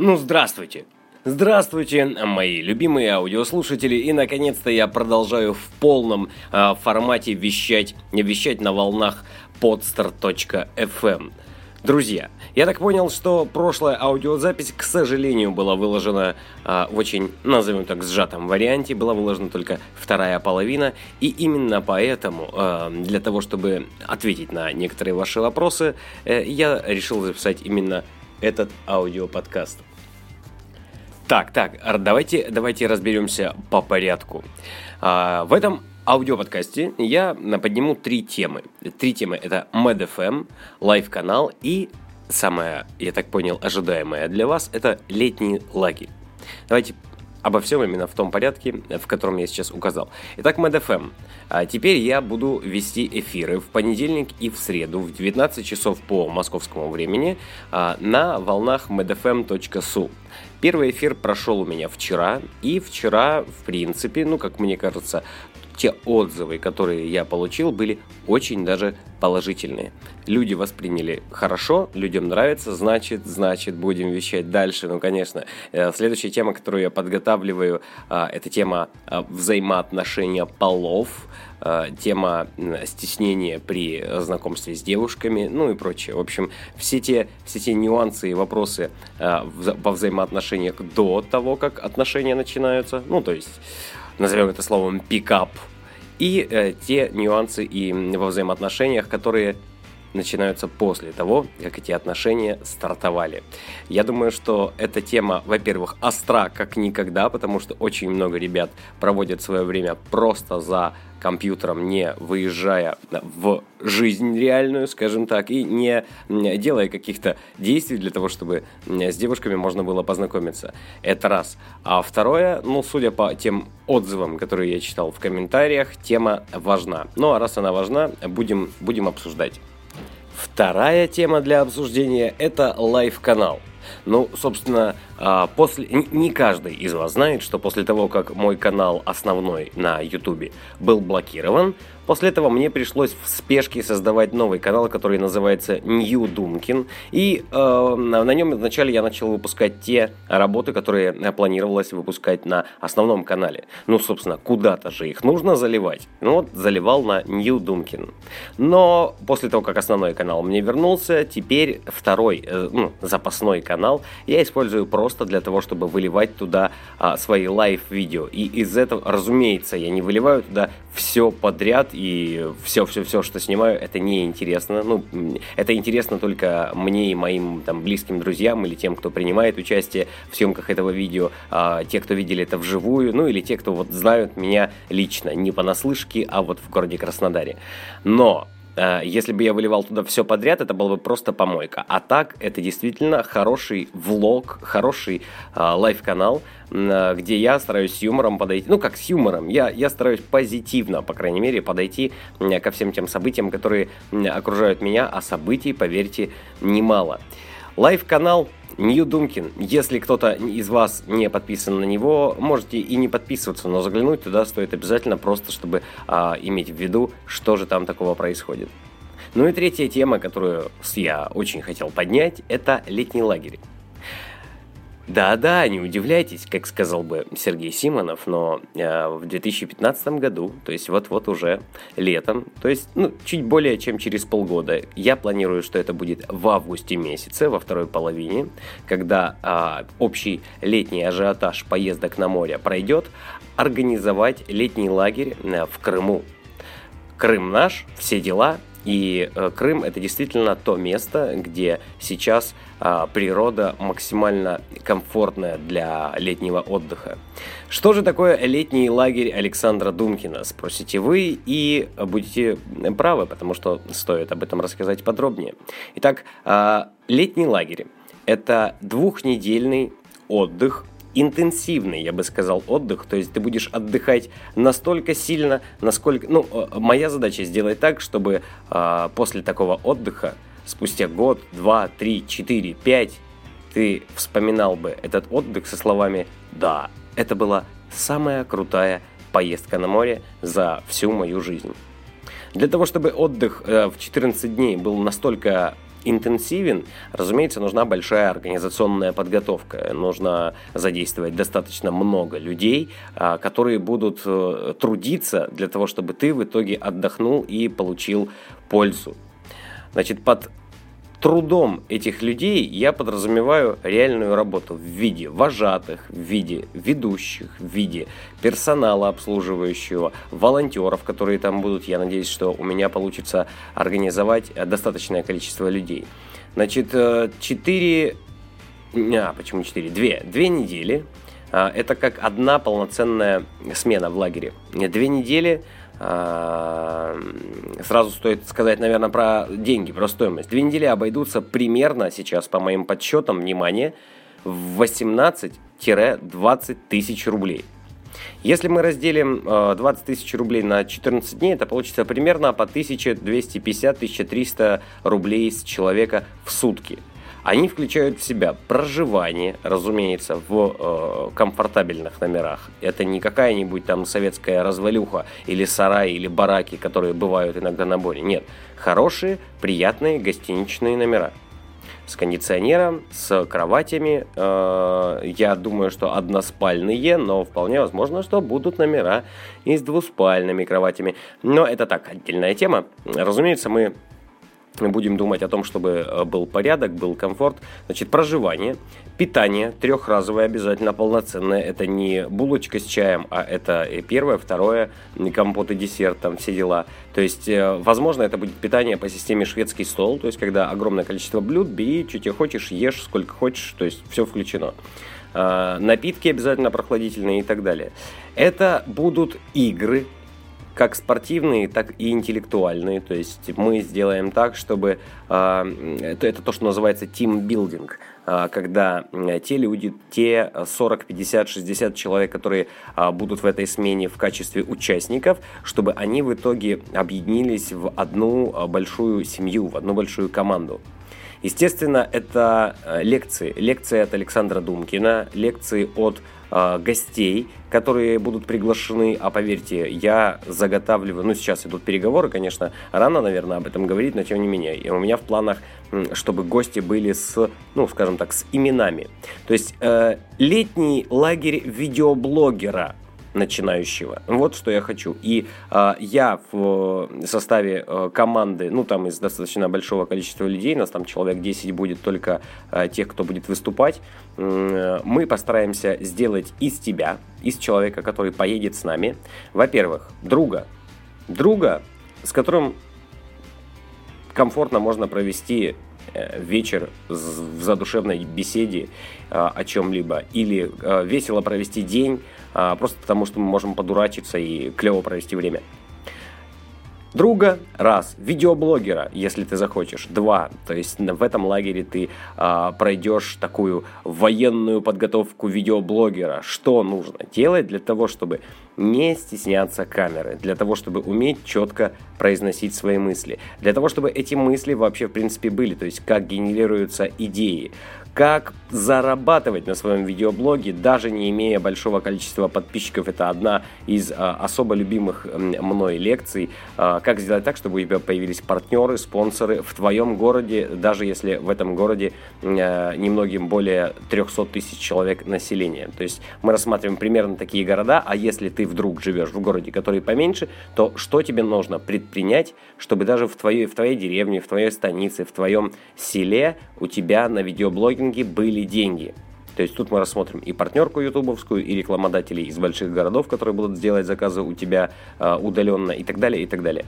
Ну, здравствуйте! Здравствуйте, мои любимые аудиослушатели, и наконец-то я продолжаю в полном э, формате вещать, вещать на волнах podster.fm. Друзья, я так понял, что прошлая аудиозапись, к сожалению, была выложена э, в очень, назовем так, сжатом варианте, была выложена только вторая половина, и именно поэтому, э, для того, чтобы ответить на некоторые ваши вопросы, э, я решил записать именно этот аудиоподкаст. Так, так, давайте, давайте разберемся по порядку. А, в этом аудиоподкасте я подниму три темы. Три темы это MedFM, лайв-канал и самое, я так понял, ожидаемое для вас это летний лагерь. Давайте обо всем именно в том порядке, в котором я сейчас указал. Итак, MedFM. А теперь я буду вести эфиры в понедельник и в среду в 19 часов по московскому времени а, на волнах medfm.su. Первый эфир прошел у меня вчера, и вчера, в принципе, ну, как мне кажется, те отзывы, которые я получил, были очень даже положительные. Люди восприняли хорошо, людям нравится, значит, значит, будем вещать дальше. Ну, конечно, э, следующая тема, которую я подготавливаю, а, это тема а, взаимоотношения полов, а, тема стеснения при знакомстве с девушками, ну и прочее. В общем, все те, все те нюансы и вопросы во взаимоотношениях до того, как отношения начинаются, ну, то есть назовем это словом пикап, и э, те нюансы и во взаимоотношениях, которые начинаются после того, как эти отношения стартовали. Я думаю, что эта тема, во-первых, остра как никогда, потому что очень много ребят проводят свое время просто за компьютером, не выезжая в жизнь реальную, скажем так, и не делая каких-то действий для того, чтобы с девушками можно было познакомиться. Это раз. А второе, ну, судя по тем отзывам, которые я читал в комментариях, тема важна. Ну, а раз она важна, будем, будем обсуждать. Вторая тема для обсуждения – это лайв-канал. Ну, собственно, а, после... не каждый из вас знает, что после того, как мой канал основной на YouTube был блокирован, После этого мне пришлось в спешке создавать новый канал, который называется New Думкин. И э, на нем вначале я начал выпускать те работы, которые планировалось выпускать на основном канале. Ну, собственно, куда-то же их нужно заливать. Ну вот, заливал на New Думкин. Но после того, как основной канал мне вернулся, теперь второй, э, ну, запасной канал я использую просто для того, чтобы выливать туда э, свои лайв-видео. И из этого, разумеется, я не выливаю туда все подряд и все-все-все, что снимаю, это не интересно. Ну, это интересно только мне и моим там близким друзьям или тем, кто принимает участие в съемках этого видео, а, те, кто видели это вживую, ну или те, кто вот знают меня лично, не понаслышке, а вот в городе Краснодаре. Но если бы я выливал туда все подряд, это была бы просто помойка. А так, это действительно хороший влог, хороший э, лайв-канал, э, где я стараюсь с юмором подойти. Ну, как с юмором. Я, я стараюсь позитивно, по крайней мере, подойти э, ко всем тем событиям, которые э, окружают меня, а событий, поверьте, немало. Лайв-канал New Думкин. Если кто-то из вас не подписан на него, можете и не подписываться, но заглянуть туда стоит обязательно, просто чтобы а, иметь в виду, что же там такого происходит. Ну и третья тема, которую я очень хотел поднять, это летний лагерь. Да-да, не удивляйтесь, как сказал бы Сергей Симонов, но э, в 2015 году, то есть вот-вот уже летом, то есть ну, чуть более чем через полгода, я планирую, что это будет в августе месяце, во второй половине, когда э, общий летний ажиотаж поездок на море пройдет, организовать летний лагерь э, в Крыму. Крым наш, все дела, и э, Крым это действительно то место, где сейчас природа максимально комфортная для летнего отдыха. Что же такое летний лагерь Александра Думкина, спросите вы, и будете правы, потому что стоит об этом рассказать подробнее. Итак, э, летний лагерь это двухнедельный отдых интенсивный, я бы сказал, отдых. То есть ты будешь отдыхать настолько сильно, насколько... Ну, э, моя задача сделать так, чтобы э, после такого отдыха, спустя год, два, три, четыре, пять, ты вспоминал бы этот отдых со словами «Да, это была самая крутая поездка на море за всю мою жизнь». Для того, чтобы отдых э, в 14 дней был настолько интенсивен, разумеется, нужна большая организационная подготовка. Нужно задействовать достаточно много людей, а, которые будут э, трудиться для того, чтобы ты в итоге отдохнул и получил пользу. Значит, под трудом этих людей я подразумеваю реальную работу в виде вожатых, в виде ведущих, в виде персонала обслуживающего, волонтеров, которые там будут. Я надеюсь, что у меня получится организовать достаточное количество людей. Значит, 4... Э, а, почему 4? 2. Две недели. А, это как одна полноценная смена в лагере. Две недели сразу стоит сказать, наверное, про деньги, про стоимость. Две недели обойдутся примерно сейчас, по моим подсчетам, внимание, в 18-20 тысяч рублей. Если мы разделим 20 а, тысяч рублей на 14 дней, это получится примерно по 1250-1300 рублей с человека в сутки. Они включают в себя проживание, разумеется, в э, комфортабельных номерах. Это не какая-нибудь там советская развалюха или сарай или бараки, которые бывают иногда на боре. Нет, хорошие, приятные гостиничные номера с кондиционером, с кроватями. Э, я думаю, что односпальные, но вполне возможно, что будут номера и с двуспальными кроватями. Но это так, отдельная тема. Разумеется, мы будем думать о том, чтобы э, был порядок, был комфорт. Значит, проживание, питание трехразовое обязательно полноценное. Это не булочка с чаем, а это первое, второе, компот и десерт, там все дела. То есть, э, возможно, это будет питание по системе шведский стол, то есть, когда огромное количество блюд, бери, что тебе хочешь, ешь сколько хочешь, то есть, все включено напитки обязательно прохладительные и так далее. Это будут игры, как спортивные, так и интеллектуальные. То есть мы сделаем так, чтобы э, это, то, что называется тимбилдинг, э, когда те люди, те 40, 50, 60 человек, которые э, будут в этой смене в качестве участников, чтобы они в итоге объединились в одну большую семью, в одну большую команду. Естественно, это лекции. Лекции от Александра Думкина, лекции от э, гостей, которые будут приглашены, а поверьте, я заготавливаю, ну сейчас идут переговоры, конечно, рано, наверное, об этом говорить, но тем не менее, и у меня в планах, чтобы гости были с, ну, скажем так, с именами. То есть э, летний лагерь видеоблогера – начинающего. Вот что я хочу. И э, я в составе э, команды, ну там из достаточно большого количества людей, нас там человек 10 будет только э, тех, кто будет выступать, э, мы постараемся сделать из тебя, из человека, который поедет с нами, во-первых, друга. Друга, с которым комфортно можно провести Э, вечер в задушевной беседе э, о чем-либо, или э, весело провести день, просто потому что мы можем подурачиться и клево провести время. Друга – раз. Видеоблогера, если ты захочешь. Два. То есть в этом лагере ты а, пройдешь такую военную подготовку видеоблогера. Что нужно делать для того, чтобы не стесняться камеры, для того, чтобы уметь четко произносить свои мысли, для того, чтобы эти мысли вообще в принципе были, то есть как генерируются идеи, как зарабатывать на своем видеоблоге, даже не имея большого количества подписчиков. Это одна из а, особо любимых мной лекций. А, как сделать так, чтобы у тебя появились партнеры, спонсоры в твоем городе, даже если в этом городе а, немногим более 300 тысяч человек населения. То есть мы рассматриваем примерно такие города, а если ты вдруг живешь в городе, который поменьше, то что тебе нужно предпринять, чтобы даже в твоей, в твоей деревне, в твоей станице, в твоем селе у тебя на видеоблогинге были деньги. То есть тут мы рассмотрим и партнерку ютубовскую, и рекламодателей из больших городов, которые будут сделать заказы у тебя э, удаленно и так далее, и так далее.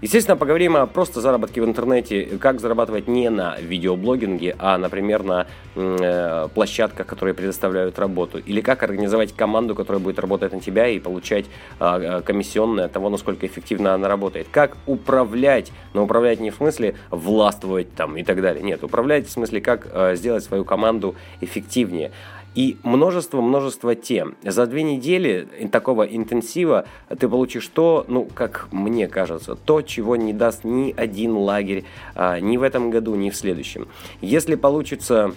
Естественно, поговорим о просто заработке в интернете, как зарабатывать не на видеоблогинге, а, например, на э, площадках, которые предоставляют работу, или как организовать команду, которая будет работать на тебя и получать э, комиссионное от того, насколько эффективно она работает. Как управлять, но управлять не в смысле властвовать там и так далее. Нет, управлять в смысле, как э, сделать свою команду эффективнее. И множество-множество тем. За две недели такого интенсива ты получишь то, ну, как мне кажется, то, чего не даст ни один лагерь а, ни в этом году, ни в следующем. Если получится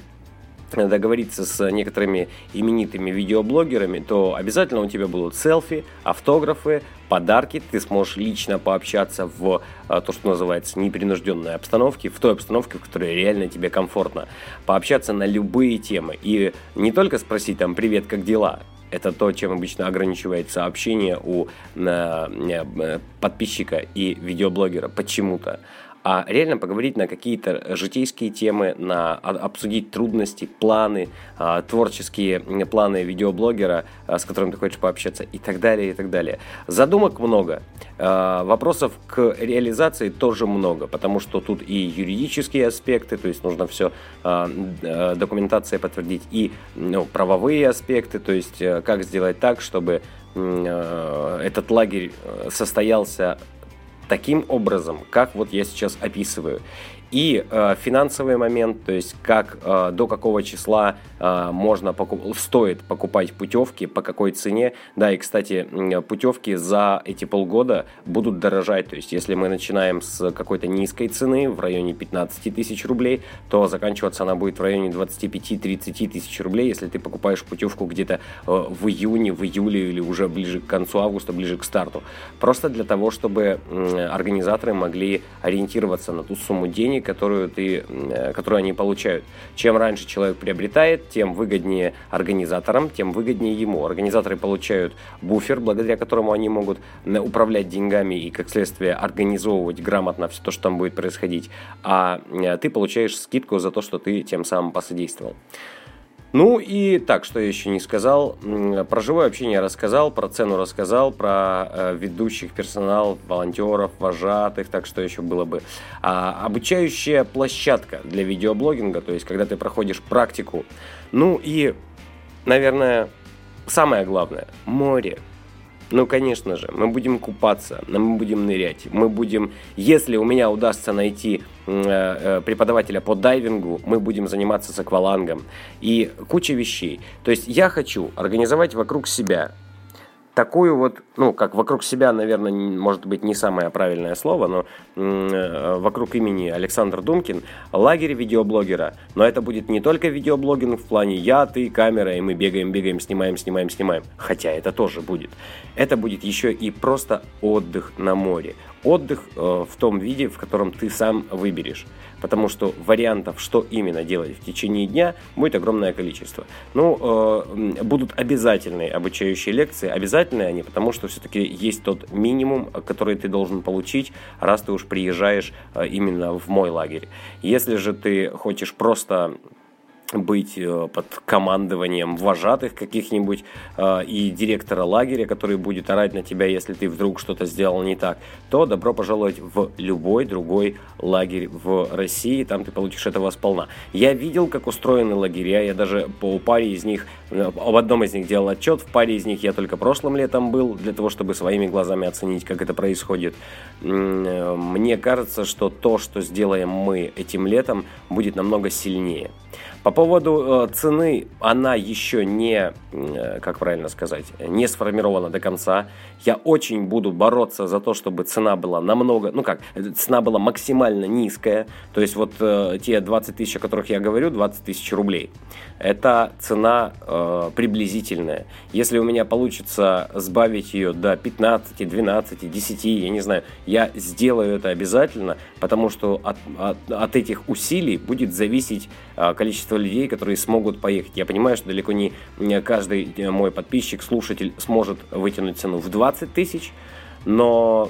договориться с некоторыми именитыми видеоблогерами, то обязательно у тебя будут селфи, автографы, подарки, ты сможешь лично пообщаться в а, то, что называется непринужденной обстановке, в той обстановке, в которой реально тебе комфортно, пообщаться на любые темы. И не только спросить там «Привет, как дела?», это то, чем обычно ограничивается общение у э, подписчика и видеоблогера почему-то а реально поговорить на какие-то житейские темы, на обсудить трудности, планы, а, творческие планы видеоблогера, а, с которым ты хочешь пообщаться и так далее, и так далее. Задумок много, а, вопросов к реализации тоже много, потому что тут и юридические аспекты, то есть нужно все документация подтвердить, и ну, правовые аспекты, то есть э, как сделать так, чтобы э, этот лагерь э, состоялся таким образом, как вот я сейчас описываю. И э, финансовый момент, то есть как э, до какого числа э, можно покуп... стоит покупать путевки, по какой цене. Да, и, кстати, путевки за эти полгода будут дорожать. То есть если мы начинаем с какой-то низкой цены в районе 15 тысяч рублей, то заканчиваться она будет в районе 25-30 тысяч рублей, если ты покупаешь путевку где-то э, в июне, в июле или уже ближе к концу августа, ближе к старту. Просто для того, чтобы э, организаторы могли ориентироваться на ту сумму денег, которую, ты, э, которую они получают. Чем раньше человек приобретает, тем выгоднее организаторам, тем выгоднее ему. Организаторы получают буфер, благодаря которому они могут управлять деньгами и, как следствие, организовывать грамотно все то, что там будет происходить. А э, ты получаешь скидку за то, что ты тем самым посодействовал. Ну и так, что я еще не сказал. Про живое общение рассказал, про цену рассказал, про э, ведущих персонал, волонтеров, вожатых, так что еще было бы. А, обучающая площадка для видеоблогинга, то есть когда ты проходишь практику. Ну и, наверное, самое главное, море. Ну, конечно же, мы будем купаться, мы будем нырять, мы будем, если у меня удастся найти преподавателя по дайвингу, мы будем заниматься с аквалангом и куча вещей. То есть я хочу организовать вокруг себя такую вот, ну, как вокруг себя, наверное, может быть не самое правильное слово, но э, вокруг имени Александр Думкин, лагерь видеоблогера. Но это будет не только видеоблогинг в плане я, ты, камера, и мы бегаем, бегаем, снимаем, снимаем, снимаем. Хотя это тоже будет. Это будет еще и просто отдых на море. Отдых э, в том виде, в котором ты сам выберешь потому что вариантов, что именно делать в течение дня, будет огромное количество. Ну, э, будут обязательные обучающие лекции, обязательные они, потому что все-таки есть тот минимум, который ты должен получить, раз ты уж приезжаешь э, именно в мой лагерь. Если же ты хочешь просто быть э, под командованием вожатых каких-нибудь э, и директора лагеря, который будет орать на тебя, если ты вдруг что-то сделал не так, то добро пожаловать в любой другой лагерь в России, там ты получишь этого сполна. Я видел, как устроены лагеря, я даже по паре из них, э, об одном из них делал отчет, в паре из них я только прошлым летом был, для того, чтобы своими глазами оценить, как это происходит. Мне кажется, что то, что сделаем мы этим летом, будет намного сильнее. По поводу э, цены, она еще не, э, как правильно сказать, не сформирована до конца. Я очень буду бороться за то, чтобы цена была намного, ну как, цена была максимально низкая. То есть вот э, те 20 тысяч, о которых я говорю, 20 тысяч рублей. Это цена э, приблизительная. Если у меня получится сбавить ее до 15, 12, 10, я не знаю, я сделаю это обязательно, потому что от, от, от этих усилий будет зависеть э, количество количество людей, которые смогут поехать. Я понимаю, что далеко не каждый э, мой подписчик, слушатель сможет вытянуть цену в 20 тысяч, но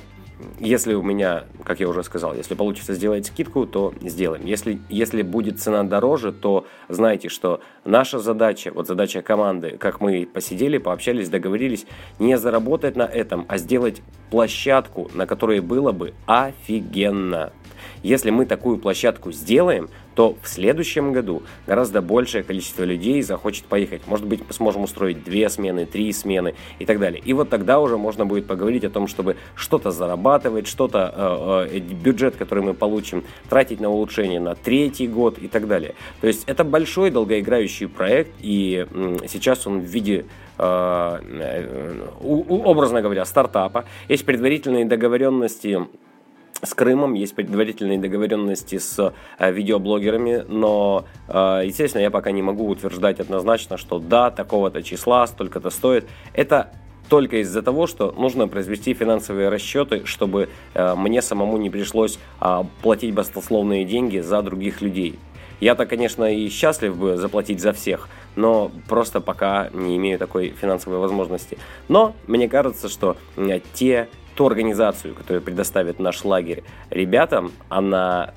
если у меня, как я уже сказал, если получится сделать скидку, то сделаем. Если, если будет цена дороже, то знайте, что наша задача, вот задача команды, как мы посидели, пообщались, договорились, не заработать на этом, а сделать площадку, на которой было бы офигенно. Если мы такую площадку сделаем, то в следующем году гораздо большее количество людей захочет поехать. Может быть, мы сможем устроить две смены, три смены и так далее. И вот тогда уже можно будет поговорить о том, чтобы что-то зарабатывать, что-то, э, э, бюджет, который мы получим, тратить на улучшение на третий год и так далее. То есть это большой долгоиграющий проект, и э, сейчас он в виде э, э, образно говоря, стартапа. Есть предварительные договоренности с Крымом, есть предварительные договоренности с э, видеоблогерами, но, э, естественно, я пока не могу утверждать однозначно, что да, такого-то числа, столько-то стоит. Это только из-за того, что нужно произвести финансовые расчеты, чтобы э, мне самому не пришлось э, платить баснословные деньги за других людей. Я-то, конечно, и счастлив бы заплатить за всех, но просто пока не имею такой финансовой возможности. Но мне кажется, что те ту организацию, которая предоставит наш лагерь ребятам, она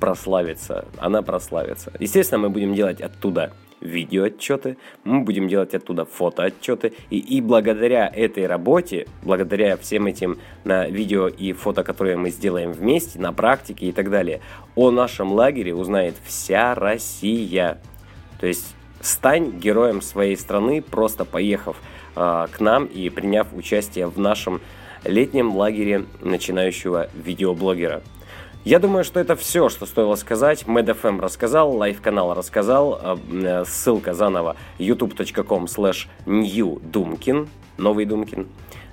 прославится, она прославится. Естественно, мы будем делать оттуда видеоотчеты, мы будем делать оттуда фотоотчеты, и, и благодаря этой работе, благодаря всем этим на видео и фото, которые мы сделаем вместе, на практике и так далее, о нашем лагере узнает вся Россия. То есть стань героем своей страны, просто поехав э, к нам и приняв участие в нашем летнем лагере начинающего видеоблогера. Я думаю, что это все, что стоило сказать. MedFM рассказал, лайв-канал рассказал. Э, э, ссылка заново youtube.com slash newdumkin, новый Думкин.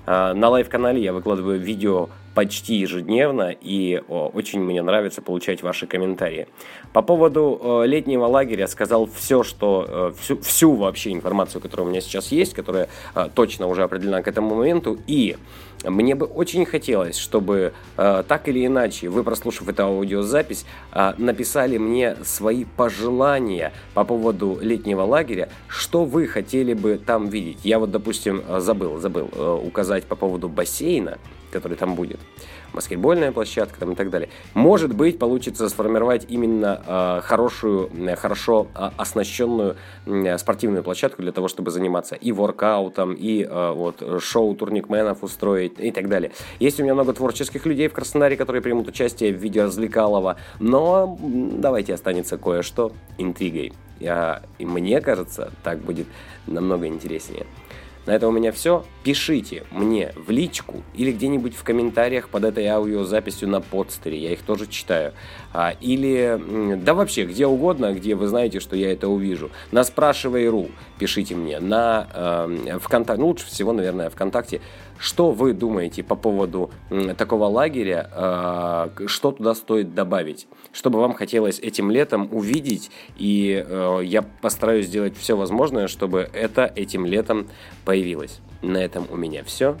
Э, на лайв-канале я выкладываю видео почти ежедневно, и очень мне нравится получать ваши комментарии. По поводу летнего лагеря сказал все, что всю, всю вообще информацию, которая у меня сейчас есть, которая точно уже определена к этому моменту, и мне бы очень хотелось, чтобы э, так или иначе, вы, прослушав эту аудиозапись, э, написали мне свои пожелания по поводу летнего лагеря, что вы хотели бы там видеть. Я вот, допустим, забыл, забыл э, указать по поводу бассейна, который там будет баскетбольная площадка там, и так далее. Может быть, получится сформировать именно э, хорошую, э, хорошо э, оснащенную спортивную площадку для того, чтобы заниматься и воркаутом, и э, вот шоу турникменов устроить и так далее. Есть у меня много творческих людей в Краснодаре, которые примут участие в виде развлекалова, но давайте останется кое-что интригой. Я, и мне кажется, так будет намного интереснее. На этом у меня все. Пишите мне в личку или где-нибудь в комментариях под этой аудиозаписью на подстере, я их тоже читаю. А, или, да вообще, где угодно, где вы знаете, что я это увижу. На спрашивай.ру пишите мне, на э, ВКонтакте, ну лучше всего, наверное, ВКонтакте, что вы думаете по поводу такого лагеря, э, что туда стоит добавить, чтобы вам хотелось этим летом увидеть, и э, я постараюсь сделать все возможное, чтобы это этим летом появилось. На этом у меня все.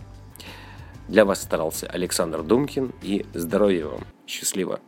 Для вас старался Александр Думкин и здоровья вам. Счастливо.